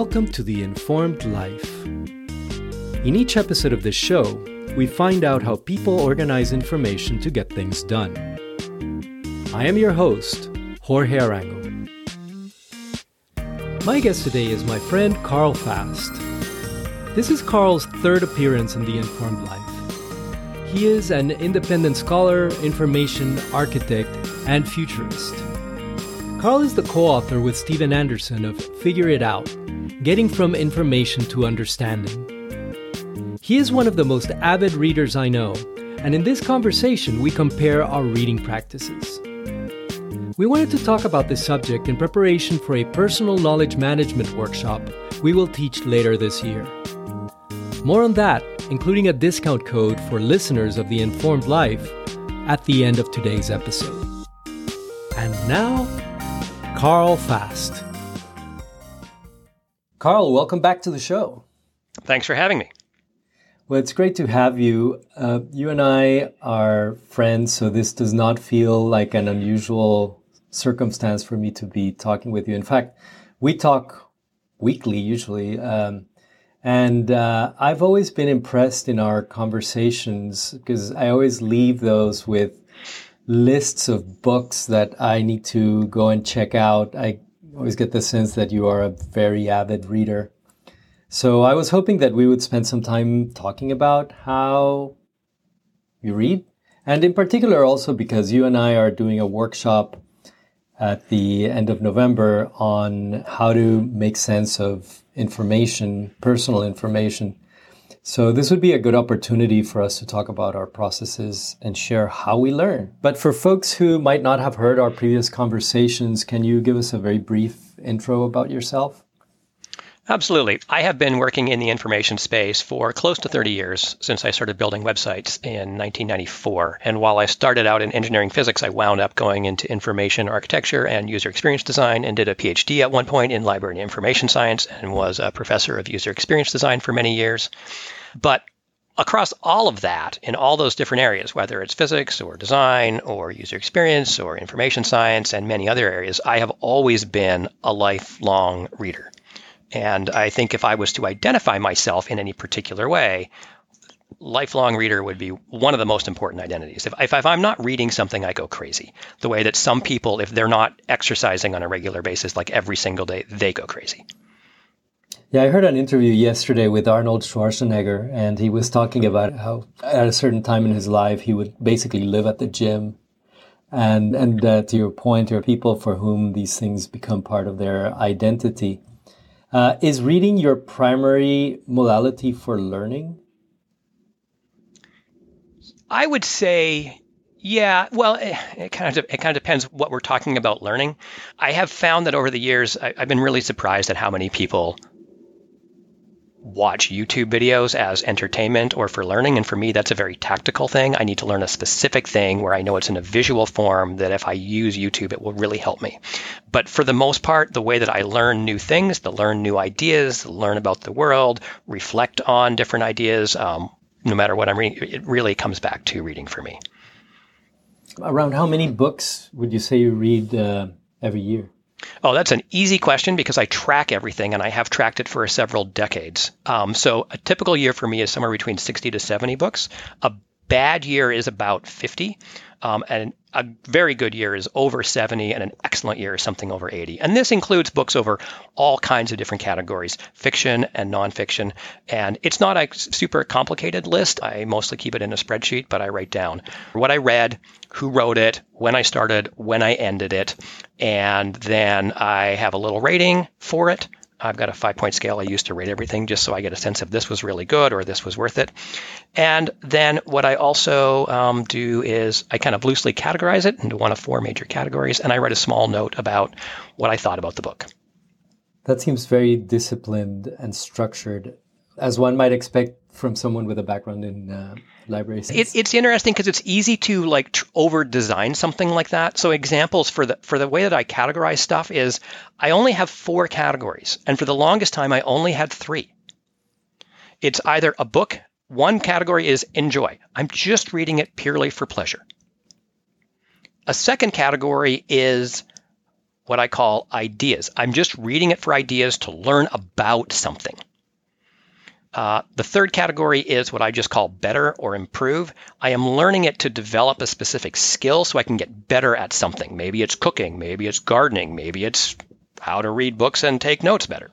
Welcome to The Informed Life. In each episode of this show, we find out how people organize information to get things done. I am your host, Jorge Arango. My guest today is my friend Karl Fast. This is Karl's third appearance in The Informed Life. He is an independent scholar, information architect, and futurist. Karl is the co author with Stephen Anderson of Figure It Out Getting from Information to Understanding. He is one of the most avid readers I know, and in this conversation, we compare our reading practices. We wanted to talk about this subject in preparation for a personal knowledge management workshop we will teach later this year. More on that, including a discount code for listeners of The Informed Life, at the end of today's episode. And now, Karl Fast. Karl, welcome back to the show. Thanks for having me. Well, it's great to have you. Uh, you and I are friends, so this does not feel like an unusual circumstance for me to be talking with you. In fact, we talk weekly usually. Um, and uh, I've always been impressed in our conversations because I always leave those with lists of books that I need to go and check out. I always get the sense that you are a very avid reader. So I was hoping that we would spend some time talking about how you read. And in particular, also because you and I are doing a workshop at the end of November on how to make sense of information, personal information. So this would be a good opportunity for us to talk about our processes and share how we learn. But for folks who might not have heard our previous conversations, can you give us a very brief intro about yourself? Absolutely. I have been working in the information space for close to 30 years since I started building websites in 1994. And while I started out in engineering physics, I wound up going into information architecture and user experience design and did a PhD at one point in library and information science and was a professor of user experience design for many years. But across all of that, in all those different areas, whether it's physics or design or user experience or information science and many other areas, I have always been a lifelong reader. And I think if I was to identify myself in any particular way, lifelong reader would be one of the most important identities. If, if, if, I'm not reading something, I go crazy. The way that some people, if they're not exercising on a regular basis, like every single day, they go crazy. Yeah, I heard an interview yesterday with Arnold Schwarzenegger, and he was talking about how at a certain time in his life he would basically live at the gym. And and uh, to your point, there are people for whom these things become part of their identity. Uh, is reading your primary modality for learning? I would say, yeah. Well, it, it, kind of it kind of depends what we're talking about learning. I have found that over the years, I, I've been really surprised at how many people watch YouTube videos as entertainment or for learning. And for me, that's a very tactical thing. I need to learn a specific thing where I know it's in a visual form that if I use YouTube, it will really help me. But for the most part, the way that I learn new things, to learn new ideas, learn about the world, reflect on different ideas, um, no matter what I'm reading, it really comes back to reading for me. Around how many books would you say you read uh, every year? Oh, that's an easy question because I track everything and I have tracked it for several decades. Um, so a typical year for me is somewhere between 60 to 70 books. A bad year is about 50. Um, and a very good year is over 70, and an excellent year is something over 80. And this includes books over all kinds of different categories, fiction and nonfiction. And it's not a super complicated list. I mostly keep it in a spreadsheet, but I write down what I read, who wrote it, when I started, when I ended it, and then I have a little rating for it. I've got a five point scale I use to rate everything just so I get a sense of this was really good or this was worth it. And then what I also um, do is I kind of loosely categorize it into one of four major categories and I write a small note about what I thought about the book. That seems very disciplined and structured, as one might expect from someone with a background in uh, library it, it's interesting because it's easy to like tr- over design something like that. So examples for the for the way that i categorize stuff is i only have four categories and for the longest time i only had three. It's either a book one category is enjoy. I'm just reading it purely for pleasure. A second category is what I call ideas. I'm just reading it for ideas to learn about something. Uh, the third category is what I just call better or improve. I am learning it to develop a specific skill so I can get better at something. Maybe it's cooking, maybe it's gardening, maybe it's how to read books and take notes better.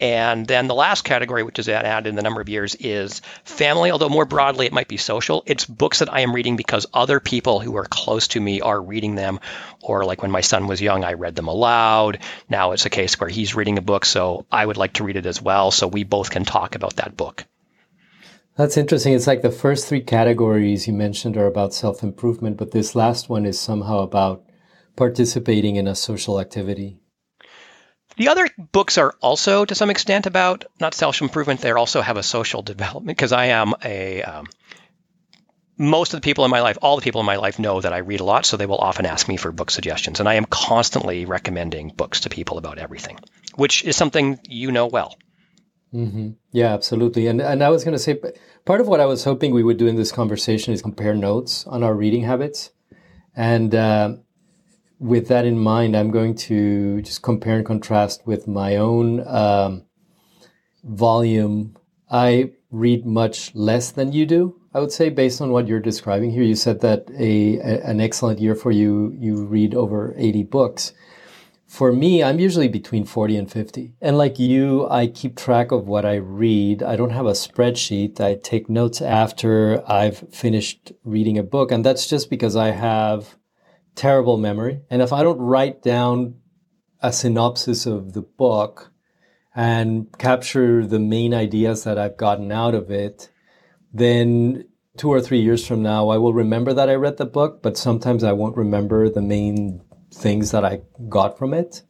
And then the last category, which is added in the number of years, is family, although more broadly it might be social. It's books that I am reading because other people who are close to me are reading them. Or like when my son was young, I read them aloud. Now it's a case where he's reading a book, so I would like to read it as well, so we both can talk about that book. That's interesting. It's like the first three categories you mentioned are about self improvement, but this last one is somehow about participating in a social activity. The other books are also, to some extent, about not self improvement. They also have a social development because I am a. Um, most of the people in my life, all the people in my life know that I read a lot, so they will often ask me for book suggestions. And I am constantly recommending books to people about everything, which is something you know well. Mm-hmm. Yeah, absolutely. And and I was going to say, part of what I was hoping we would do in this conversation is compare notes on our reading habits. And uh, with that in mind, I'm going to just compare and contrast with my own um, volume. I read much less than you do. I would say, based on what you're describing here, you said that a, a an excellent year for you, you read over 80 books. For me, I'm usually between 40 and 50. And like you, I keep track of what I read. I don't have a spreadsheet. I take notes after I've finished reading a book. And that's just because I have terrible memory. And if I don't write down a synopsis of the book and capture the main ideas that I've gotten out of it, then two or three years from now, I will remember that I read the book, but sometimes I won't remember the main things that I got from it.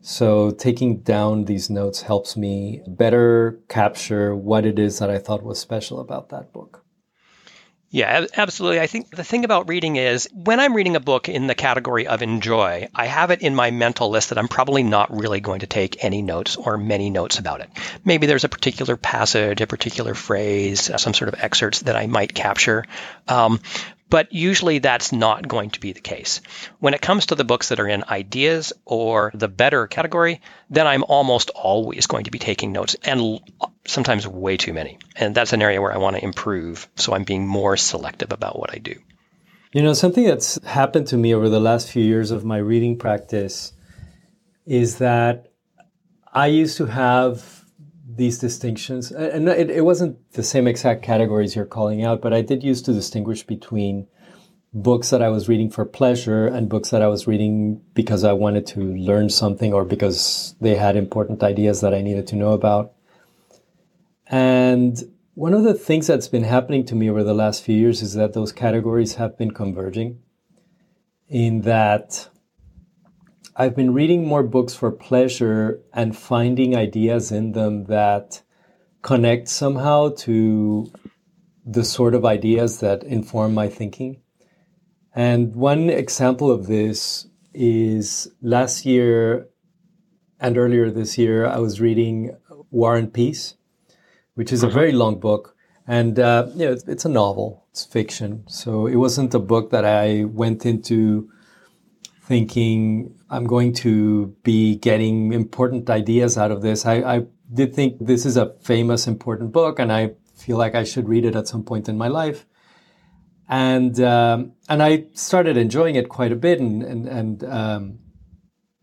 So taking down these notes helps me better capture what it is that I thought was special about that book. Yeah, absolutely. I think the thing about reading is when I'm reading a book in the category of enjoy, I have it in my mental list that I'm probably not really going to take any notes or many notes about it. Maybe there's a particular passage, a particular phrase, some sort of excerpts that I might capture. Um, but usually that's not going to be the case. When it comes to the books that are in ideas or the better category, then I'm almost always going to be taking notes and sometimes way too many. And that's an area where I want to improve. So I'm being more selective about what I do. You know, something that's happened to me over the last few years of my reading practice is that I used to have these distinctions, and it, it, wasn't the same exact categories you're calling out, but I did used to distinguish between books that I was reading for pleasure and books that I was reading because I wanted to learn something or because they had important ideas that I needed to know about. And one of the things that's been happening to me over the last few years is that those categories have been converging in that I've been reading more books for pleasure and finding ideas in them that connect somehow to the sort of ideas that inform my thinking. And one example of this is last year and earlier this year, I was reading War and Peace, which is a very long book. And uh, you know, it's, it's a novel, it's fiction. So it wasn't a book that I went into thinking I'm going to be getting important ideas out of this. I, I, did think this is a famous, important book, and I feel like I should read it at some point in my life. And um, and I started enjoying it quite a bit, and and, and um,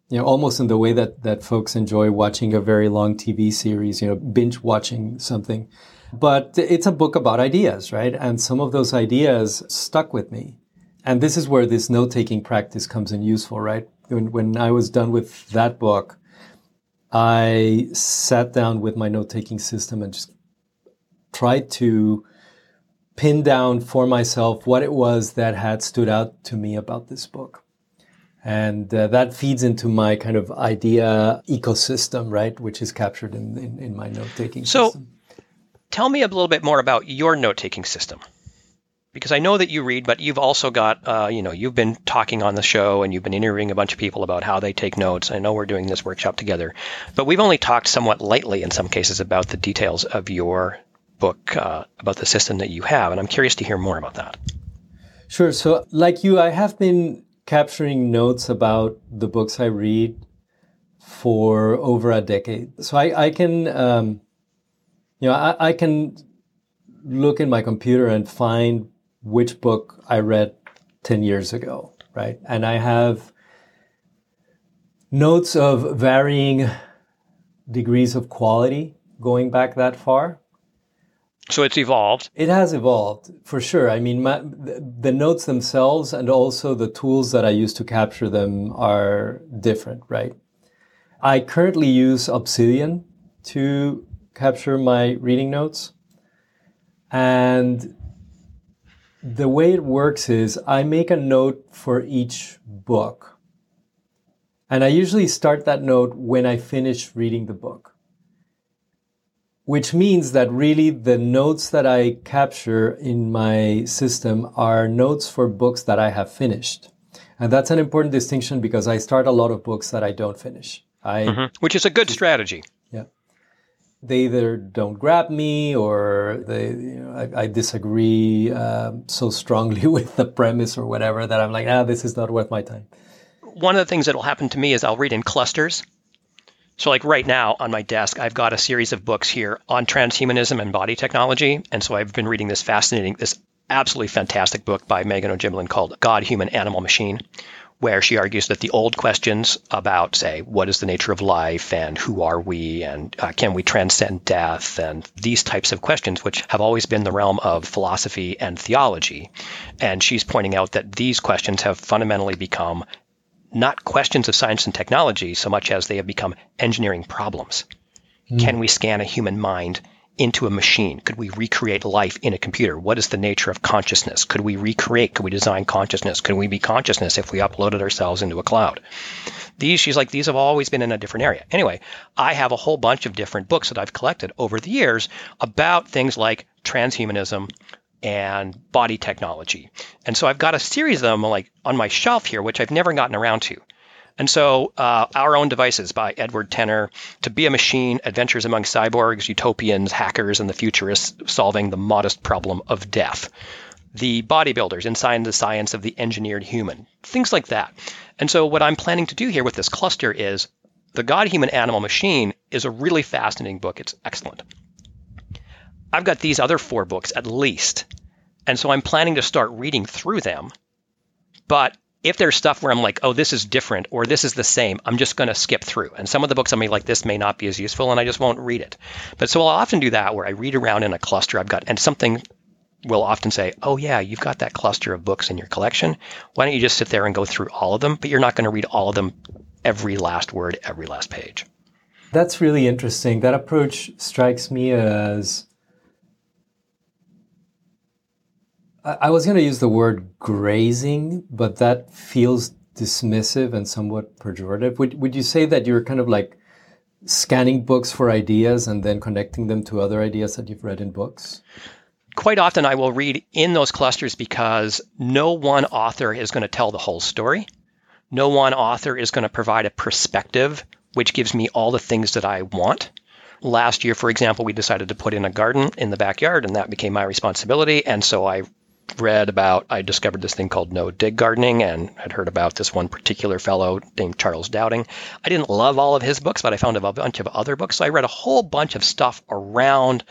you know, almost in the way that that folks enjoy watching a very long TV series, you know, binge watching something. But it's a book about ideas, right? And some of those ideas stuck with me. And this is where this note taking practice comes in useful, right? When, when I was done with that book, I sat down with my note taking system and just tried to pin down for myself what it was that had stood out to me about this book. And uh, that feeds into my kind of idea ecosystem, right? Which is captured in, in, in my note taking so, system. So tell me a little bit more about your note taking system because I know that you read, but you've also got, uh, you know, you've been talking on the show and you've been interviewing a bunch of people about how they take notes. I know we're doing this workshop together, but we've only talked somewhat lightly in some cases about the details of your book, uh, about the system that you have, and I'm curious to hear more about that. Sure. So, like you, I have been capturing notes about the books I read for over a decade. So I, I can, um, you know, I, I can look in my computer and find which book I read 10 years ago, right? And I have notes of varying degrees of quality going back that far. So it's evolved. It has evolved for sure. I mean, my, the notes themselves and also the tools that I use to capture them are different, right? I currently use Obsidian to capture my reading notes. And the way it works is I make a note for each book. And I usually start that note when I finish reading the book which means that really the notes that I capture in my system are notes for books that I have finished. And that's an important distinction because I start a lot of books that I don't finish. I, mm-hmm. Which is a good strategy. They either don't grab me or they, you know, I, I disagree um, so strongly with the premise or whatever that I'm like, ah, this is not worth my time. One of the things that will happen to me is I'll read in clusters. So, like right now on my desk, I've got a series of books here on transhumanism and body technology. And so I've been reading this fascinating, this absolutely fantastic book by Meghan O'Gieblyn called God, Human, Animal, Machine, where she argues that the old questions about, say, what is the nature of life and who are we and uh, can we transcend death and these types of questions, which have always been the realm of philosophy and theology. And she's pointing out that these questions have fundamentally become not questions of science and technology so much as they have become engineering problems. Mm. Can we scan a human mind into a machine? Could we recreate life in a computer? What is the nature of consciousness? Could we recreate? Could we design consciousness? Could we be consciousness if we uploaded ourselves into a cloud? These, she's like, these have always been in a different area. Anyway, I have a whole bunch of different books that I've collected over the years about things like transhumanism, and body technology. And so I've got a series of them like on my shelf here, which I've never gotten around to. And so, uh, Our Own Devices by Edward Tenner, To Be a Machine, Adventures Among Cyborgs, Utopians, Hackers, and the Futurists Solving the Modest Problem of Death. The Bodybuilders, Inside the Science of the Engineered Human, things like that. And so, what I'm planning to do here with this cluster is The God, Human, Animal, Machine is a really fascinating book. It's excellent. I've got these other four books at least. And so I'm planning to start reading through them. But if there's stuff where I'm like, oh, this is different or this is the same, I'm just going to skip through. And some of the books I'm like, this may not be as useful and I just won't read it. But so I'll often do that where I read around in a cluster I've got, and something will often say, oh, yeah, you've got that cluster of books in your collection. Why don't you just sit there and go through all of them? But you're not going to read all of them, every last word, every last page. That's really interesting. That approach strikes me as I was going to use the word grazing, but that feels dismissive and somewhat pejorative. Would, would you say that you're kind of like scanning books for ideas and then connecting them to other ideas that you've read in books? Quite often, I will read in those clusters because no one author is going to tell the whole story. No one author is going to provide a perspective which gives me all the things that I want. Last year, for example, we decided to put in a garden in the backyard, and that became my responsibility. And so I read about, I discovered this thing called no dig gardening and had heard about this one particular fellow named Charles Dowding. I didn't love all of his books, but I found a bunch of other books. So I read a whole bunch of stuff around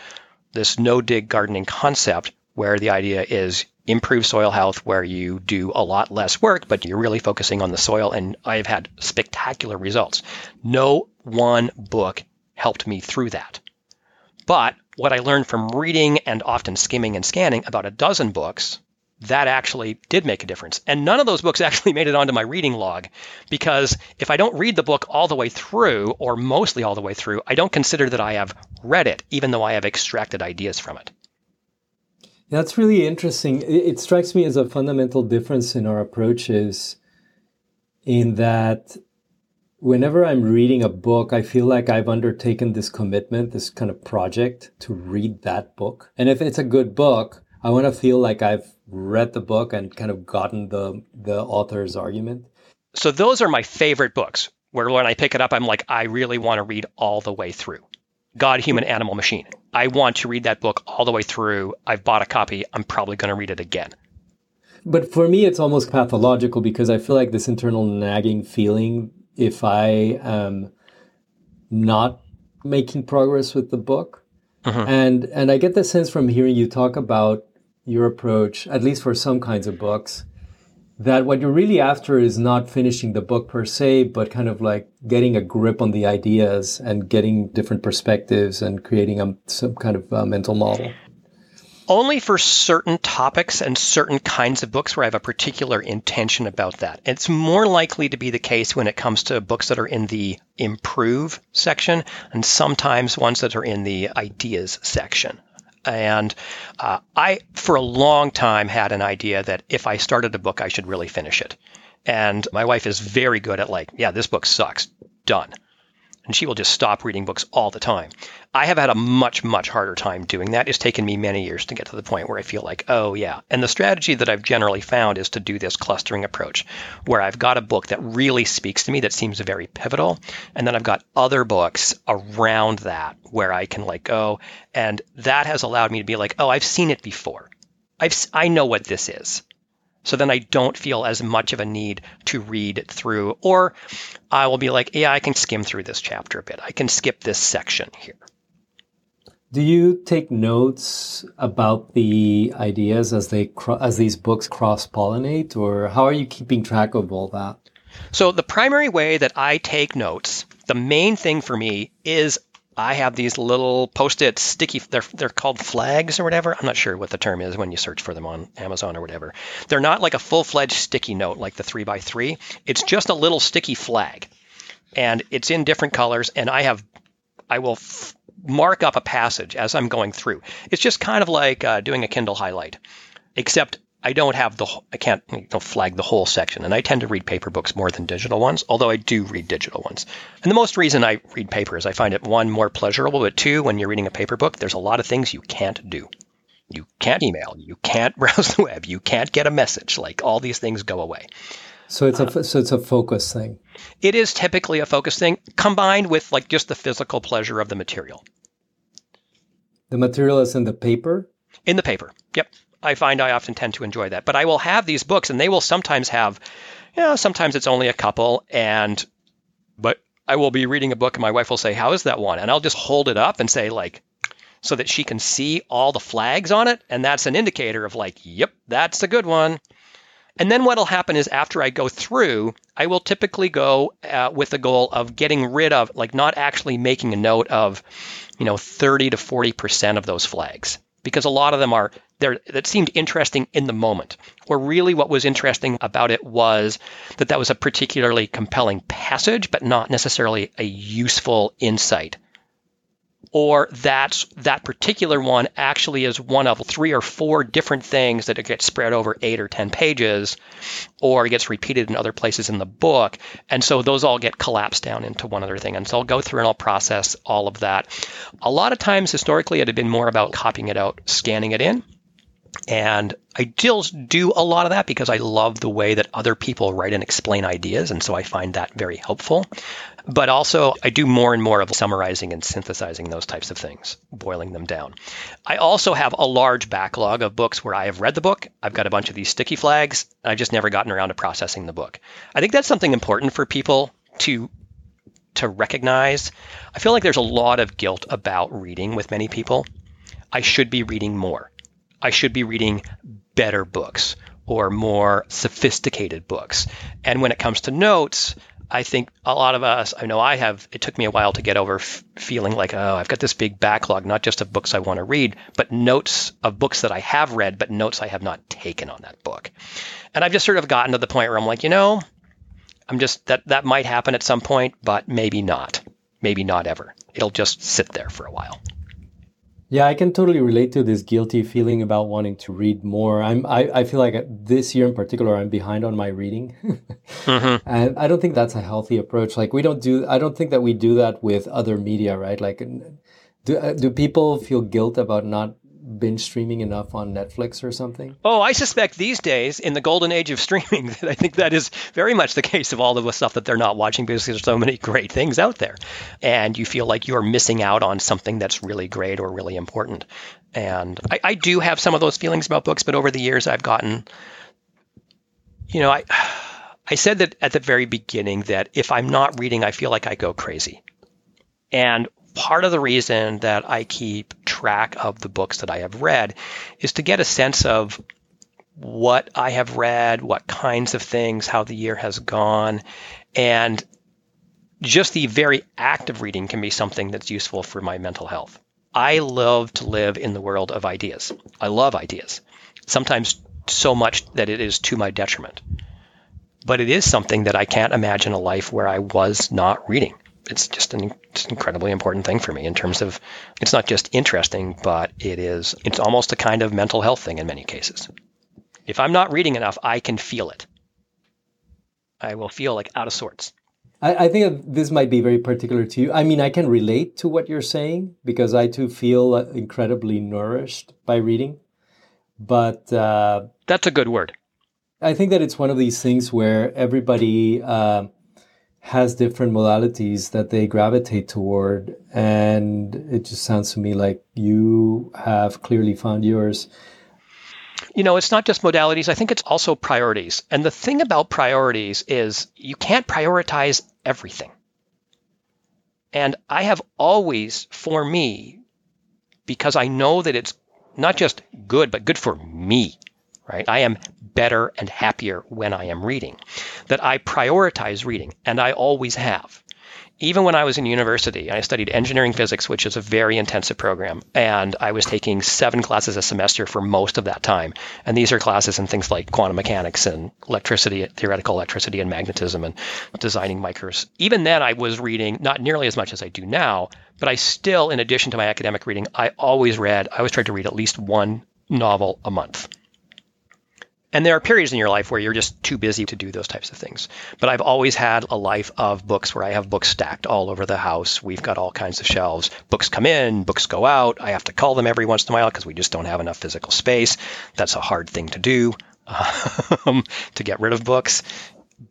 this no dig gardening concept where the idea is improve soil health where you do a lot less work, but you're really focusing on the soil. And I've had spectacular results. No one book helped me through that. But what I learned from reading and often skimming and scanning about a dozen books, that actually did make a difference. And none of those books actually made it onto my reading log because if I don't read the book all the way through, or mostly all the way through, I don't consider that I have read it, even though I have extracted ideas from it. That's really interesting. It strikes me as a fundamental difference in our approaches in that whenever I'm reading a book, I feel like I've undertaken this commitment, this kind of project to read that book. And if it's a good book, I want to feel like I've read the book and kind of gotten the the author's argument. So those are my favorite books. Where when I pick it up, I'm like, I really want to read all the way through. God, Human, Animal, Machine. I want to read that book all the way through. I've bought a copy. I'm probably going to read it again. But for me, it's almost pathological because I feel like this internal nagging feeling if I am not making progress with the book. Uh-huh. And and I get the sense from hearing you talk about your approach, at least for some kinds of books, that what you're really after is not finishing the book per se, but kind of like getting a grip on the ideas and getting different perspectives and creating a, some kind of uh, mental model. Only for certain topics and certain kinds of books where I have a particular intention about that. It's more likely to be the case when it comes to books that are in the improve section and sometimes ones that are in the ideas section. And uh, I, for a long time, had an idea that if I started a book, I should really finish it. And my wife is very good at like, yeah, this book sucks. Done and she will just stop reading books all the time. I have had a much, much harder time doing that. It's taken me many years to get to the point where I feel like, oh, yeah. And the strategy that I've generally found is to do this clustering approach, where I've got a book that really speaks to me that seems very pivotal. And then I've got other books around that where I can like go. And that has allowed me to be like, oh, I've seen it before. I've, I know what this is. So then I don't feel as much of a need to read through, or I will be like, yeah, I can skim through this chapter a bit. I can skip this section here. Do you take notes about the ideas as they as these books cross pollinate, or how are you keeping track of all that? So the primary way that I take notes, the main thing for me is I have these little post-it sticky. They're they're called flags or whatever. I'm not sure what the term is when you search for them on Amazon or whatever. They're not like a full-fledged sticky note like the three by three. It's just a little sticky flag, and it's in different colors. And I have, I will f- mark up a passage as I'm going through. It's just kind of like uh, doing a Kindle highlight, except I don't have the I can't you know, flag the whole section, and I tend to read paper books more than digital ones. Although I do read digital ones, and the most reason I read paper is I find it one more pleasurable, but two, when you're reading a paper book, there's a lot of things you can't do. You can't email, you can't browse the web, you can't get a message. Like all these things go away. So it's a so it's a focus thing. It is typically a focus thing combined with like just the physical pleasure of the material. The material is in the paper. In the paper, yep. I find I often tend to enjoy that. But I will have these books, and they will sometimes have, you know, sometimes it's only a couple, and but I will be reading a book, and my wife will say, "How is that one?" And I'll just hold it up and say, like, so that she can see all the flags on it, and that's an indicator of like, "Yep, that's a good one." And then what'll happen is after I go through, I will typically go uh, with the goal of getting rid of, like, not actually making a note of, you know, 30 to 40 percent of those flags because a lot of them are there that seemed interesting in the moment. Or really what was interesting about it was that that was a particularly compelling passage, but not necessarily a useful insight or that that particular one actually is one of three or four different things that it gets spread over eight or ten pages, or it gets repeated in other places in the book, and so those all get collapsed down into one other thing. And so I'll go through and I'll process all of that. A lot of times, historically, it had been more about copying it out, scanning it in. And I still do a lot of that because I love the way that other people write and explain ideas. And so I find that very helpful. But also, I do more and more of summarizing and synthesizing those types of things, boiling them down. I also have a large backlog of books where I have read the book. I've got a bunch of these sticky flags. I've just never gotten around to processing the book. I think that's something important for people to to recognize. I feel like there's a lot of guilt about reading with many people. I should be reading more. I should be reading better books or more sophisticated books. And when it comes to notes, I think a lot of us, I know I have, it took me a while to get over f- feeling like, oh, I've got this big backlog, not just of books I want to read, but notes of books that I have read, but notes I have not taken on that book. And I've just sort of gotten to the point where I'm like, you know, I'm just, that, that might happen at some point, but maybe not. Maybe not ever. It'll just sit there for a while. Yeah, I can totally relate to this guilty feeling about wanting to read more. I'm I, I feel like this year in particular I'm behind on my reading. mm-hmm. And I don't think that's a healthy approach. Like we don't do I don't think that we do that with other media, right? Like do uh, do people feel guilt about not binge streaming enough on Netflix or something? Oh, I suspect these days, in the golden age of streaming, I think that is very much the case of all of the stuff that they're not watching because there's so many great things out there. And you feel like you're missing out on something that's really great or really important. And I, I do have some of those feelings about books, but over the years I've gotten, you know, I. I said that at the very beginning that if I'm not reading, I feel like I go crazy. And part of the reason that I keep track of the books that I have read is to get a sense of what I have read, what kinds of things, how the year has gone. And just the very act of reading can be something that's useful for my mental health. I love to live in the world of ideas. I love ideas, sometimes so much that it is to my detriment. But it is something that I can't imagine a life where I was not reading. It's just an, it's an incredibly important thing for me in terms of it's not just interesting, but it is it's almost a kind of mental health thing in many cases. If I'm not reading enough, I can feel it. I will feel like out of sorts. I, I think this might be very particular to you. I mean, I can relate to what you're saying because I too feel incredibly nourished by reading. But uh, that's a good word. I think that it's one of these things where everybody uh, has different modalities that they gravitate toward. And it just sounds to me like you have clearly found yours you know, it's not just modalities. I think it's also priorities. And the thing about priorities is you can't prioritize everything. And I have always, for me, because I know that it's not just good, but good for me, right? I am better and happier when I am reading, that I prioritize reading, and I always have even when I was in university, I studied engineering physics, which is a very intensive program, and I was taking seven classes a semester for most of that time. And these are classes in things like quantum mechanics and electricity, theoretical electricity and magnetism, and designing micros. Even then, I was reading not nearly as much as I do now, but I still, in addition to my academic reading, I always read, I always tried to read at least one novel a month. And there are periods in your life where you're just too busy to do those types of things. But I've always had a life of books where I have books stacked all over the house. We've got all kinds of shelves. Books come in, books go out. I have to call them every once in a while because we just don't have enough physical space. That's a hard thing to do um, to get rid of books.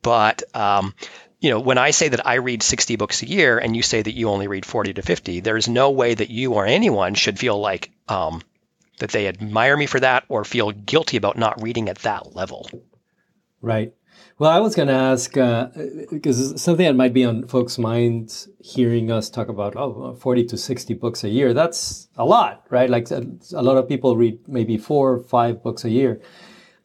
But um, you know, when I say that I read 60 books a year and you say that you only read 40 to 50, there's no way that you or anyone should feel like um, that they admire me for that or feel guilty about not reading at that level. Right. Well, I was going to ask uh, because something that might be on folks' minds hearing us talk about oh, 40 to 60 books a year. That's a lot, right? Like a, a lot of people read maybe four or five books a year.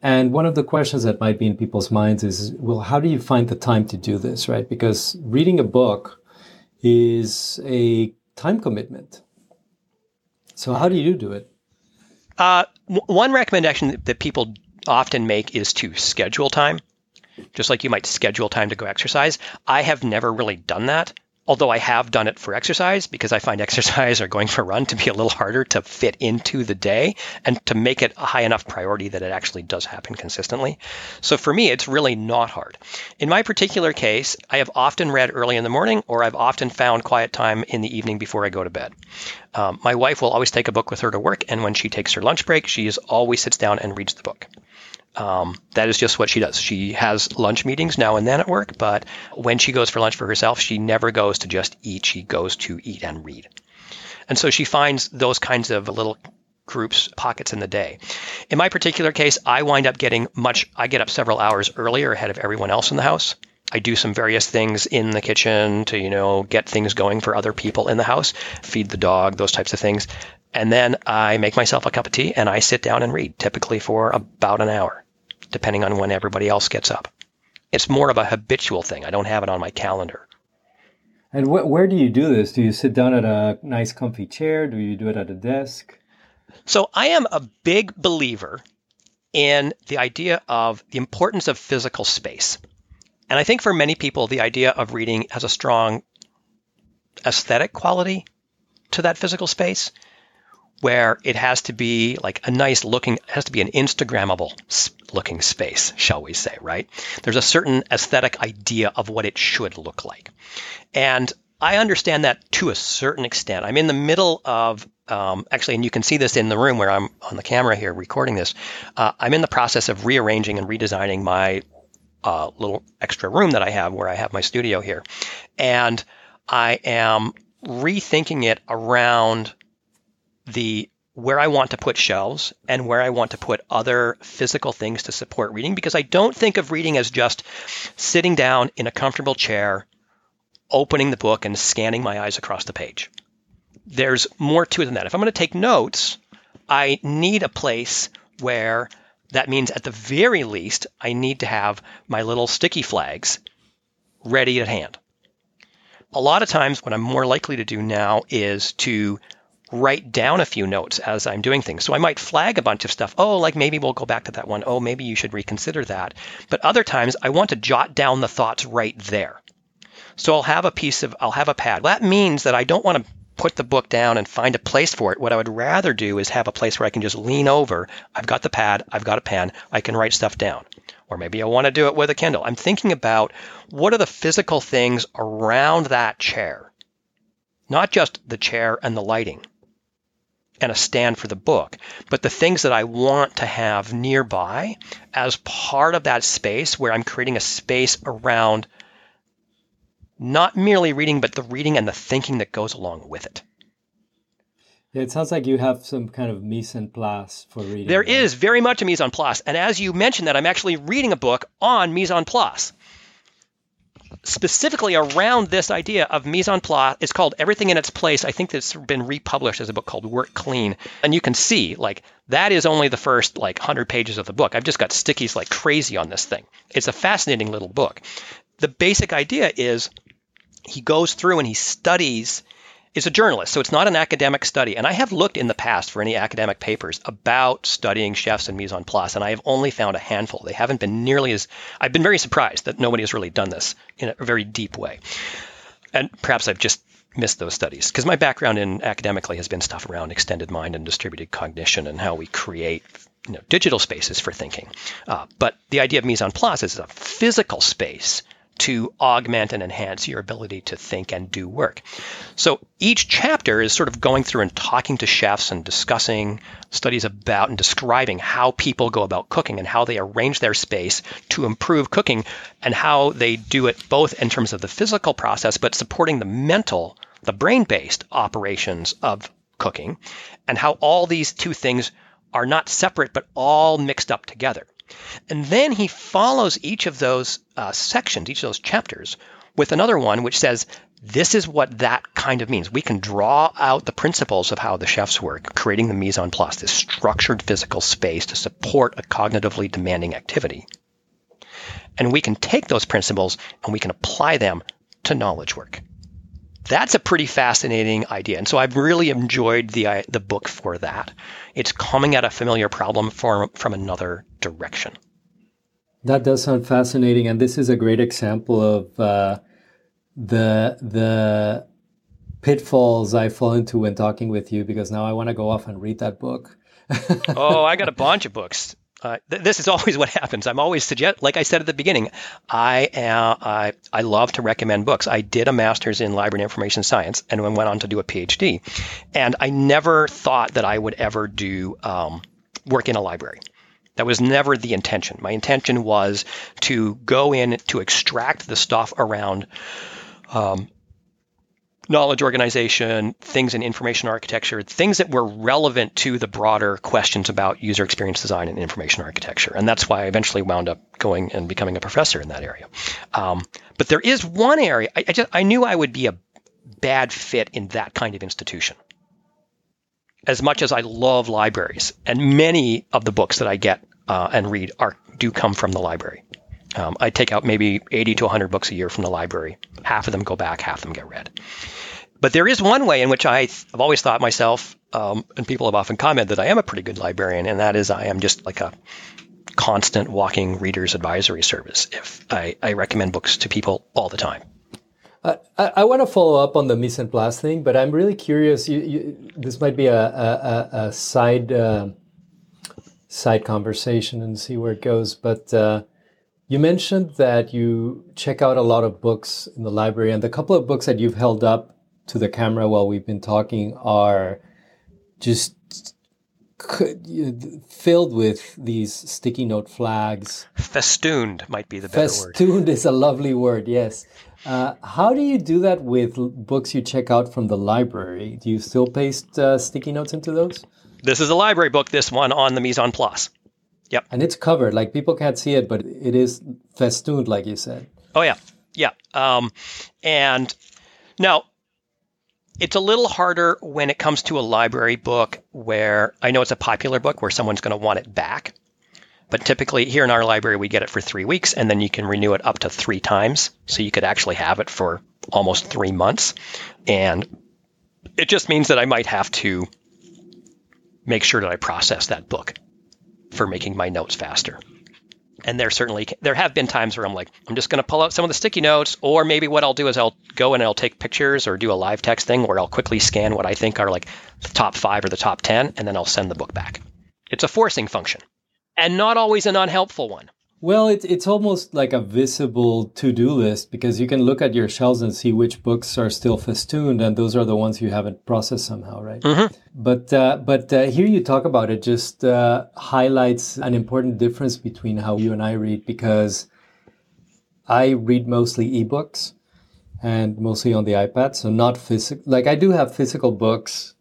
And one of the questions that might be in people's minds is, well, how do you find the time to do this, right? Because reading a book is a time commitment. So how do you do it? Uh, w- one recommendation that people often make is to schedule time, just like you might schedule time to go exercise. I have never really done that although I have done it for exercise because I find exercise or going for a run to be a little harder to fit into the day and to make it a high enough priority that it actually does happen consistently. So for me, it's really not hard. In my particular case, I have often read early in the morning or I've often found quiet time in the evening before I go to bed. Um, my wife will always take a book with her to work, and when she takes her lunch break, she is always sits down and reads the book. Um, that is just what she does. She has lunch meetings now and then at work, but when she goes for lunch for herself, she never goes to just eat. She goes to eat and read. And so she finds those kinds of little groups, pockets in the day. In my particular case, I wind up getting much, I get up several hours earlier ahead of everyone else in the house. I do some various things in the kitchen to, you know, get things going for other people in the house, feed the dog, those types of things. And then I make myself a cup of tea and I sit down and read, typically for about an hour depending on when everybody else gets up. It's more of a habitual thing. I don't have it on my calendar. And wh- where do you do this? Do you sit down at a nice, comfy chair? Do you do it at a desk? So I am a big believer in the idea of the importance of physical space. And I think for many people, the idea of reading has a strong aesthetic quality to that physical space where it has to be like a nice looking, has to be an Instagrammable looking space, shall we say, right? There's a certain aesthetic idea of what it should look like. And I understand that to a certain extent. I'm in the middle of, um, actually, and you can see this in the room where I'm on the camera here recording this. Uh, I'm in the process of rearranging and redesigning my uh, little extra room that I have where I have my studio here. And I am rethinking it around the where I want to put shelves and where I want to put other physical things to support reading because I don't think of reading as just sitting down in a comfortable chair opening the book and scanning my eyes across the page. There's more to it than that. If I'm going to take notes, I need a place where that means at the very least, I need to have my little sticky flags ready at hand. A lot of times, what I'm more likely to do now is to write down a few notes as I'm doing things. So I might flag a bunch of stuff. Oh, like maybe we'll go back to that one. Oh, maybe you should reconsider that. But other times I want to jot down the thoughts right there. So I'll have a piece of, I'll have a pad. That means that I don't want to put the book down and find a place for it. What I would rather do is have a place where I can just lean over. I've got the pad, I've got a pen, I can write stuff down. Or maybe I want to do it with a Kindle. I'm thinking about what are the physical things around that chair, not just the chair and the lighting and a stand for the book, but the things that I want to have nearby as part of that space where I'm creating a space around not merely reading, but the reading and the thinking that goes along with it. Yeah, it sounds like you have some kind of mise en place for reading. There right? is very much a mise en place. And as you mentioned that, I'm actually reading a book on mise en place. Specifically around this idea of mise en place, it's called Everything in Its Place. I think it's been republished as a book called Work Clean. And you can see, like, that is only the first, like, 100 pages of the book. I've just got stickies like crazy on this thing. It's a fascinating little book. The basic idea is he goes through and he studies is a journalist, so it's not an academic study. And I have looked in the past for any academic papers about studying chefs and mise en place, and I have only found a handful. They haven't been nearly as. I've been very surprised that nobody has really done this in a very deep way. And perhaps I've just missed those studies because my background in academically has been stuff around extended mind and distributed cognition and how we create you know, digital spaces for thinking. Uh, but the idea of mise en place is a physical space to augment and enhance your ability to think and do work. So each chapter is sort of going through and talking to chefs and discussing studies about and describing how people go about cooking and how they arrange their space to improve cooking and how they do it both in terms of the physical process but supporting the mental, the brain-based operations of cooking and how all these two things are not separate but all mixed up together. And then he follows each of those uh, sections, each of those chapters, with another one which says, this is what that kind of means. We can draw out the principles of how the chefs work, creating the mise en place, this structured physical space to support a cognitively demanding activity. And we can take those principles and we can apply them to knowledge work. That's a pretty fascinating idea. And so I've really enjoyed the, uh, the book for that. It's coming at a familiar problem from, from another direction. That does sound fascinating. And this is a great example of uh, the, the pitfalls I fall into when talking with you because now I want to go off and read that book. oh, I got a bunch of books uh, th- this is always what happens. I'm always suggest, like I said at the beginning, I am, I I love to recommend books. I did a master's in library and information science, and then went on to do a PhD. And I never thought that I would ever do um, work in a library. That was never the intention. My intention was to go in to extract the stuff around um, knowledge organization, things in information architecture, things that were relevant to the broader questions about user experience design and information architecture. And that's why I eventually wound up going and becoming a professor in that area. Um, but there is one area I, I, just I knew I would be a bad fit in that kind of institution. As much as I love libraries, and many of the books that I get uh, and read are do come from the library. Um, I take out maybe 80 to 100 books a year from the library. Half of them go back, half of them get read. But there is one way in which I, have always thought myself, um, and people have often commented that I am a pretty good librarian, and that is I am just like a constant walking reader's advisory service. If I, I recommend books to people all the time. I, I want to follow up on the mise en place thing, but I'm really curious. You, you, this might be a, a, a side uh, side conversation and see where it goes. But uh, you mentioned that you check out a lot of books in the library, and the couple of books that you've held up to the camera while we've been talking are just filled with these sticky note flags. Festooned might be the better Festooned word. Festooned is a lovely word, yes. Uh, how do you do that with books you check out from the library? Do you still paste uh, sticky notes into those? This is a library book, this one on the mise en place. Yep. And it's covered, like people can't see it, but it is festooned, like you said. Oh, yeah. Yeah. Um, and now it's a little harder when it comes to a library book where I know it's a popular book where someone's going to want it back. But typically, here in our library, we get it for three weeks and then you can renew it up to three times. So you could actually have it for almost three months. And it just means that I might have to make sure that I process that book for making my notes faster. And there certainly there have been times where I'm like, I'm just going to pull out some of the sticky notes, or maybe what I'll do is I'll go and I'll take pictures or do a live text thing where I'll quickly scan what I think are like the top five or the top ten, and then I'll send the book back. It's a forcing function, and not always an unhelpful one. Well, it's it's almost like a visible to-do list because you can look at your shelves and see which books are still festooned, and those are the ones you haven't processed somehow, right? Mm-hmm. But uh, but uh, here you talk about it just uh, highlights an important difference between how you and I read because I read mostly ebooks and mostly on the iPad, so not physical. Like I do have physical books.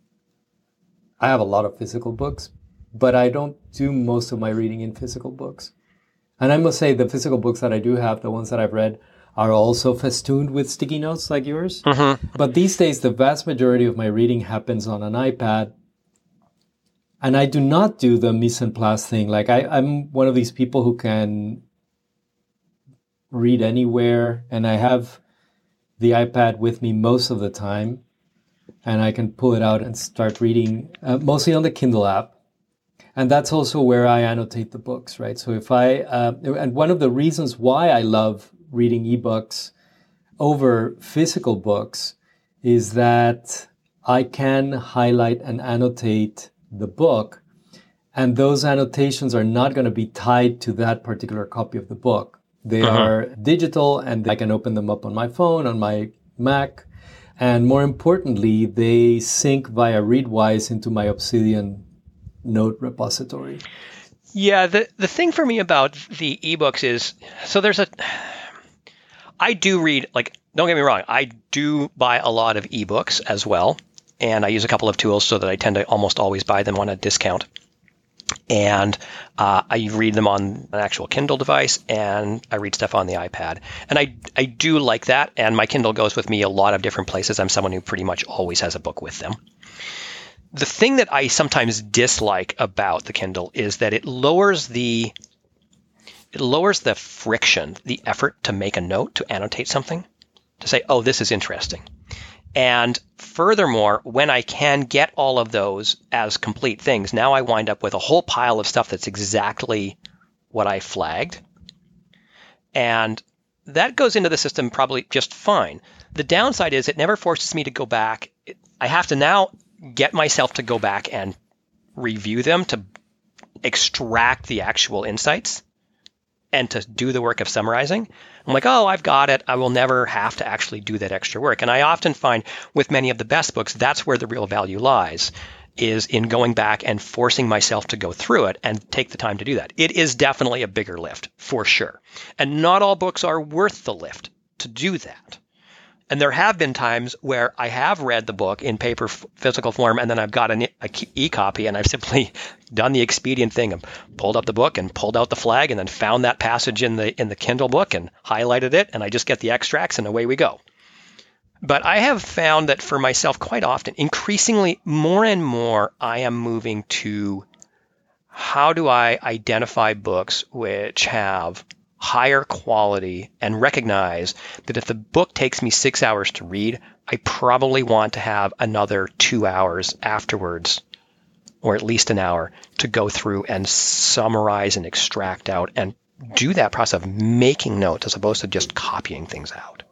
I have a lot of physical books, but I don't do most of my reading in physical books. And I must say, the physical books that I do have, the ones that I've read, are also festooned with sticky notes like yours. Mm-hmm. But these days, the vast majority of my reading happens on an iPad. And I do not do the mise en place thing. Like, I, I'm one of these people who can read anywhere, and I have the iPad with me most of the time. And I can pull it out and start reading, uh, mostly on the Kindle app and that's also where I annotate the books, right? So if I uh, and one of the reasons why I love reading ebooks over physical books is that I can highlight and annotate the book, and those annotations are not going to be tied to that particular copy of the book. They uh-huh. are digital, and I can open them up on my phone, on my Mac, and more importantly, they sync via Readwise into my Obsidian note repository. Yeah, the the thing for me about the ebooks is so there's a I do read like don't get me wrong, I do buy a lot of ebooks as well, and I use a couple of tools so that I tend to almost always buy them on a discount. And uh, I read them on an actual Kindle device, and I read stuff on the iPad. And I I do like that. And my Kindle goes with me a lot of different places. I'm someone who pretty much always has a book with them the thing that I sometimes dislike about the Kindle is that it lowers the it lowers the friction, the effort to make a note, to annotate something, to say, "Oh, this is interesting." And furthermore, when I can get all of those as complete things, now I wind up with a whole pile of stuff that's exactly what I flagged. And that goes into the system probably just fine. The downside is it never forces me to go back. I have to now get myself to go back and review them to extract the actual insights and to do the work of summarizing. I'm like, oh, I've got it. I will never have to actually do that extra work. And I often find with many of the best books, that's where the real value lies is in going back and forcing myself to go through it and take the time to do that. It is definitely a bigger lift for sure. And not all books are worth the lift to do that. And there have been times where I have read the book in paper physical form and then I've got an e copy and I've simply done the expedient thing of pulled up the book and pulled out the flag and then found that passage in the in the Kindle book and highlighted it and I just get the extracts and away we go. But I have found that for myself quite often, increasingly more and more I am moving to how do I identify books which have higher quality and recognize that if the book takes me six hours to read, I probably want to have another two hours afterwards, or at least an hour, to go through and summarize and extract out and do that process of making notes as opposed to just copying things out.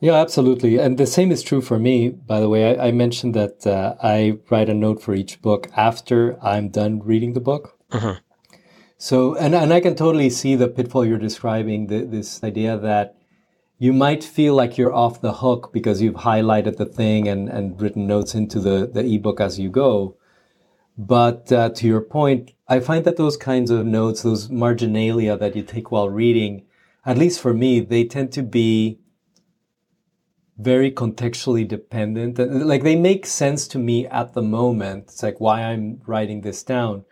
Yeah, absolutely. And the same is true for me, by the way. I, I mentioned that uh, I write a note for each book after I'm done reading the book. Mm-hmm. So, and, and I can totally see the pitfall you're describing, the, this idea that you might feel like you're off the hook because you've highlighted the thing and, and written notes into the, the ebook as you go. But uh, to your point, I find that those kinds of notes, those marginalia that you take while reading, at least for me, they tend to be very contextually dependent. Like they make sense to me at the moment. It's like why I'm writing this down.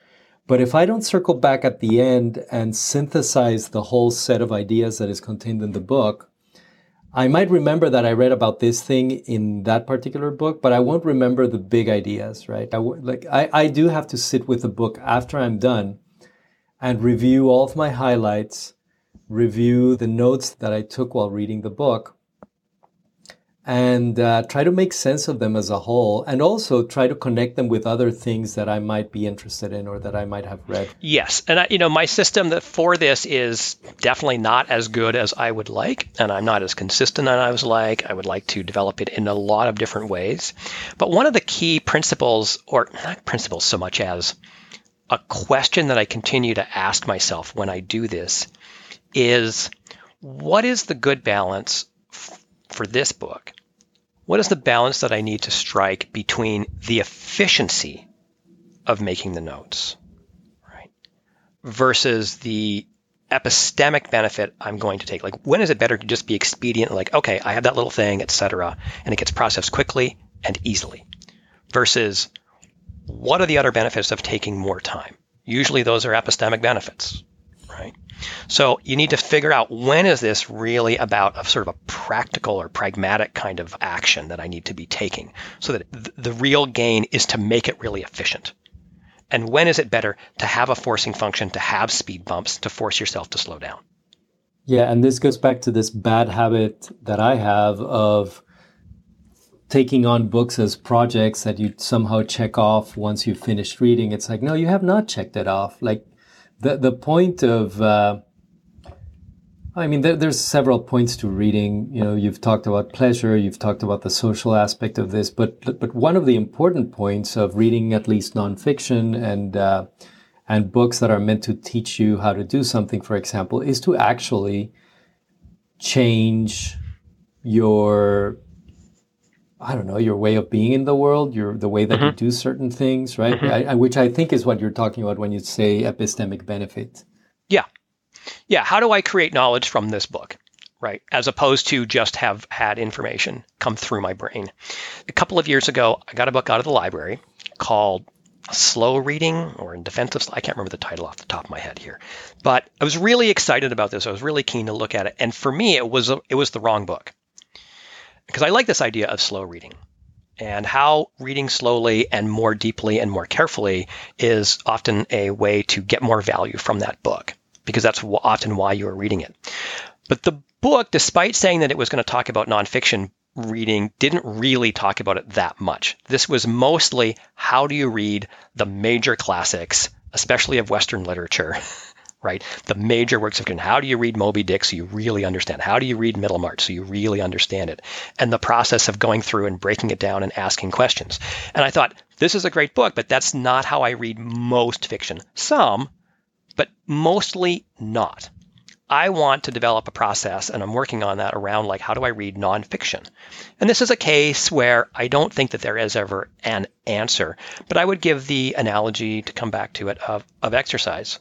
But if I don't circle back at the end and synthesize the whole set of ideas that is contained in the book, I might remember that I read about this thing in that particular book, but I won't remember the big ideas, right? I w- like I, I do have to sit with the book after I'm done and review all of my highlights, review the notes that I took while reading the book, and uh, try to make sense of them as a whole and also try to connect them with other things that I might be interested in or that I might have read. Yes. And I, you know, my system that for this is definitely not as good as I would like and I'm not as consistent as I was like. I would like to develop it in a lot of different ways. But one of the key principles or not principles so much as a question that I continue to ask myself when I do this is what is the good balance for this book, what is the balance that I need to strike between the efficiency of making the notes, right, versus the epistemic benefit I'm going to take? Like, when is it better to just be expedient, like, okay, I have that little thing, etc., and it gets processed quickly and easily, versus what are the other benefits of taking more time? Usually, those are epistemic benefits, right? So you need to figure out when is this really about a sort of a practical or pragmatic kind of action that I need to be taking so that th- the real gain is to make it really efficient. And when is it better to have a forcing function, to have speed bumps, to force yourself to slow down? Yeah, and this goes back to this bad habit that I have of taking on books as projects that you somehow check off once you've finished reading. It's like, no, you have not checked it off. Like the the point of uh, I mean, there, there's several points to reading. You know, you've talked about pleasure, you've talked about the social aspect of this, but but one of the important points of reading at least nonfiction and uh, and books that are meant to teach you how to do something, for example, is to actually change your I don't know, your way of being in the world, your the way that mm-hmm. you do certain things, right? Mm-hmm. I, which I think is what you're talking about when you say epistemic benefit. Yeah, yeah. How do I create knowledge from this book, right? As opposed to just have had information come through my brain. A couple of years ago, I got a book out of the library called Slow Reading or in Defensive. I can't remember the title off the top of my head here, but I was really excited about this. I was really keen to look at it, and for me, it was a, it was the wrong book because I like this idea of slow reading and how reading slowly and more deeply and more carefully is often a way to get more value from that book because that's often why you are reading it. But the book, despite saying that it was going to talk about nonfiction reading, didn't really talk about it that much. This was mostly how do you read the major classics, especially of Western literature. right? The major works of fiction. How do you read Moby Dick so you really understand? How do you read Middlemarch so you really understand it? And the process of going through and breaking it down and asking questions. And I thought, this is a great book, but that's not how I read most fiction. Some, but mostly not. I want to develop a process, and I'm working on that around like how do I read nonfiction? And this is a case where I don't think that there is ever an answer, but I would give the analogy to come back to it of, of exercise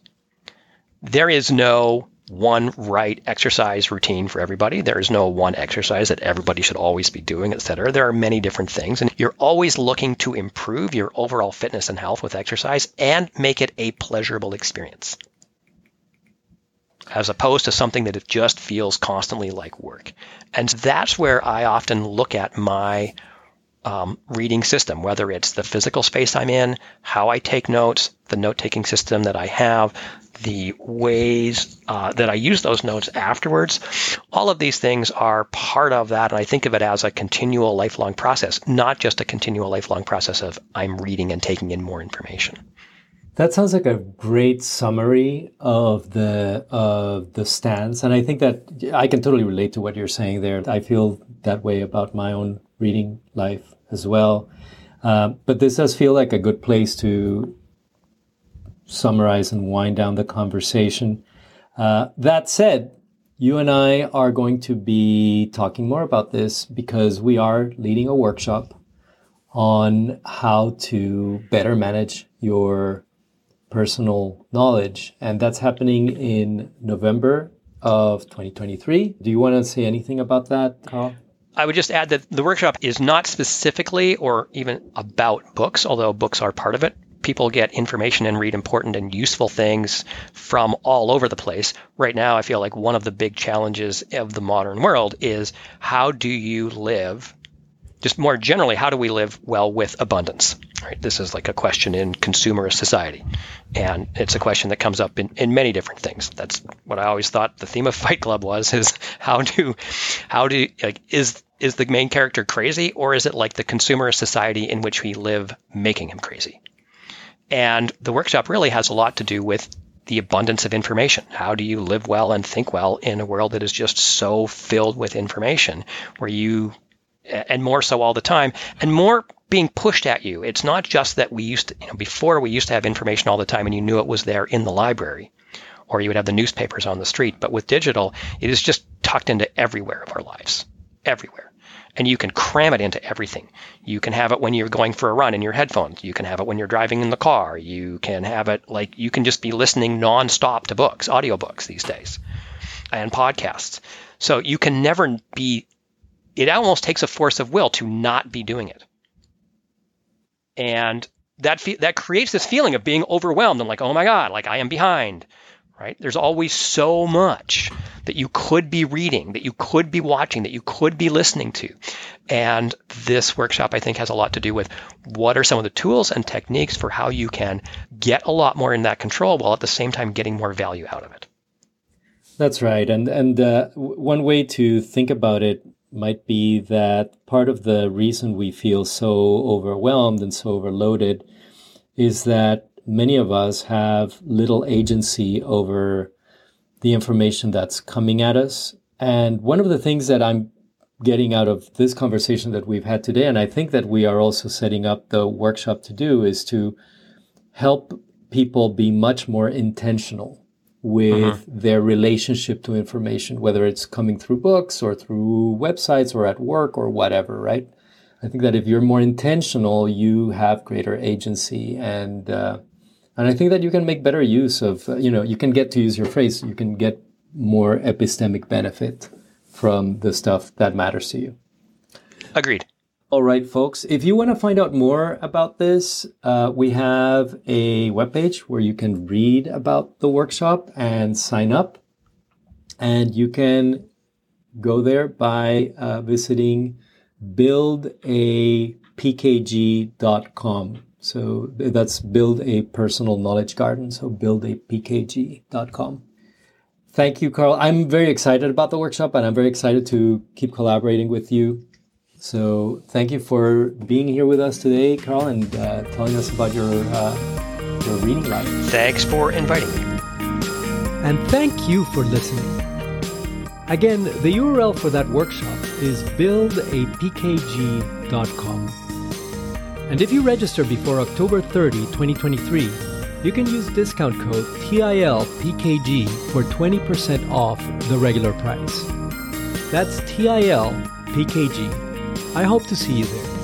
there is no one right exercise routine for everybody. There is no one exercise that everybody should always be doing, et cetera. There are many different things, and you're always looking to improve your overall fitness and health with exercise and make it a pleasurable experience, as opposed to something that it just feels constantly like work. And that's where I often look at my um, reading system, whether it's the physical space I'm in, how I take notes, the note taking system that I have, the ways uh, that I use those notes afterwards. All of these things are part of that. And I think of it as a continual lifelong process, not just a continual lifelong process of I'm reading and taking in more information. That sounds like a great summary of the of the stance, and I think that I can totally relate to what you're saying there. I feel that way about my own reading life as well. Uh, but this does feel like a good place to summarize and wind down the conversation. Uh, that said, you and I are going to be talking more about this because we are leading a workshop on how to better manage your personal knowledge. And that's happening in November of 2023. Do you want to say anything about that, Karl? I would just add that the workshop is not specifically or even about books, although books are part of it people get information and read important and useful things from all over the place. Right now, I feel like one of the big challenges of the modern world is how do you live just more generally, how do we live well with abundance? Right? This is like a question in consumerist society. And it's a question that comes up in, in many different things. That's what I always thought the theme of Fight Club was is how do how do like is is the main character crazy or is it like the consumerist society in which we live making him crazy? And the workshop really has a lot to do with the abundance of information. How do you live well and think well in a world that is just so filled with information where you and more so all the time, and more being pushed at you. It's not just that we used to, you know, before we used to have information all the time and you knew it was there in the library, or you would have the newspapers on the street. But with digital, it is just tucked into everywhere of our lives, everywhere. And you can cram it into everything. You can have it when you're going for a run in your headphones. You can have it when you're driving in the car. You can have it like you can just be listening nonstop to books, audiobooks these days, and podcasts. So you can never be it almost takes a force of will to not be doing it. And that fe- that creates this feeling of being overwhelmed and like, oh my God, like I am behind, right? There's always so much that you could be reading, that you could be watching, that you could be listening to. And this workshop, I think, has a lot to do with what are some of the tools and techniques for how you can get a lot more in that control while at the same time getting more value out of it. That's right. And, and uh, one way to think about it might be that part of the reason we feel so overwhelmed and so overloaded is that many of us have little agency over the information that's coming at us. And one of the things that I'm getting out of this conversation that we've had today, and I think that we are also setting up the workshop to do, is to help people be much more intentional with uh-huh. their relationship to information, whether it's coming through books or through websites or at work or whatever, right? I think that if you're more intentional, you have greater agency and uh, and I think that you can make better use of uh, you know you can get to use your phrase you can get more epistemic benefit from the stuff that matters to you. Agreed. All right, folks. If you want to find out more about this, uh, we have a webpage where you can read about the workshop and sign up. And you can go there by uh, visiting buildapkg.com. So that's build a personal knowledge garden. So build a buildapkg.com. Thank you, Karl. I'm very excited about the workshop and I'm very excited to keep collaborating with you. So thank you for being here with us today, Karl, and uh, telling us about your uh, your reading life. Thanks for inviting me. And thank you for listening. Again, the URL for that workshop is buildapkg.com. And if you register before October 30, 2023, you can use discount code TILPKG for 20% off the regular price. That's TILPKG I hope to see you there.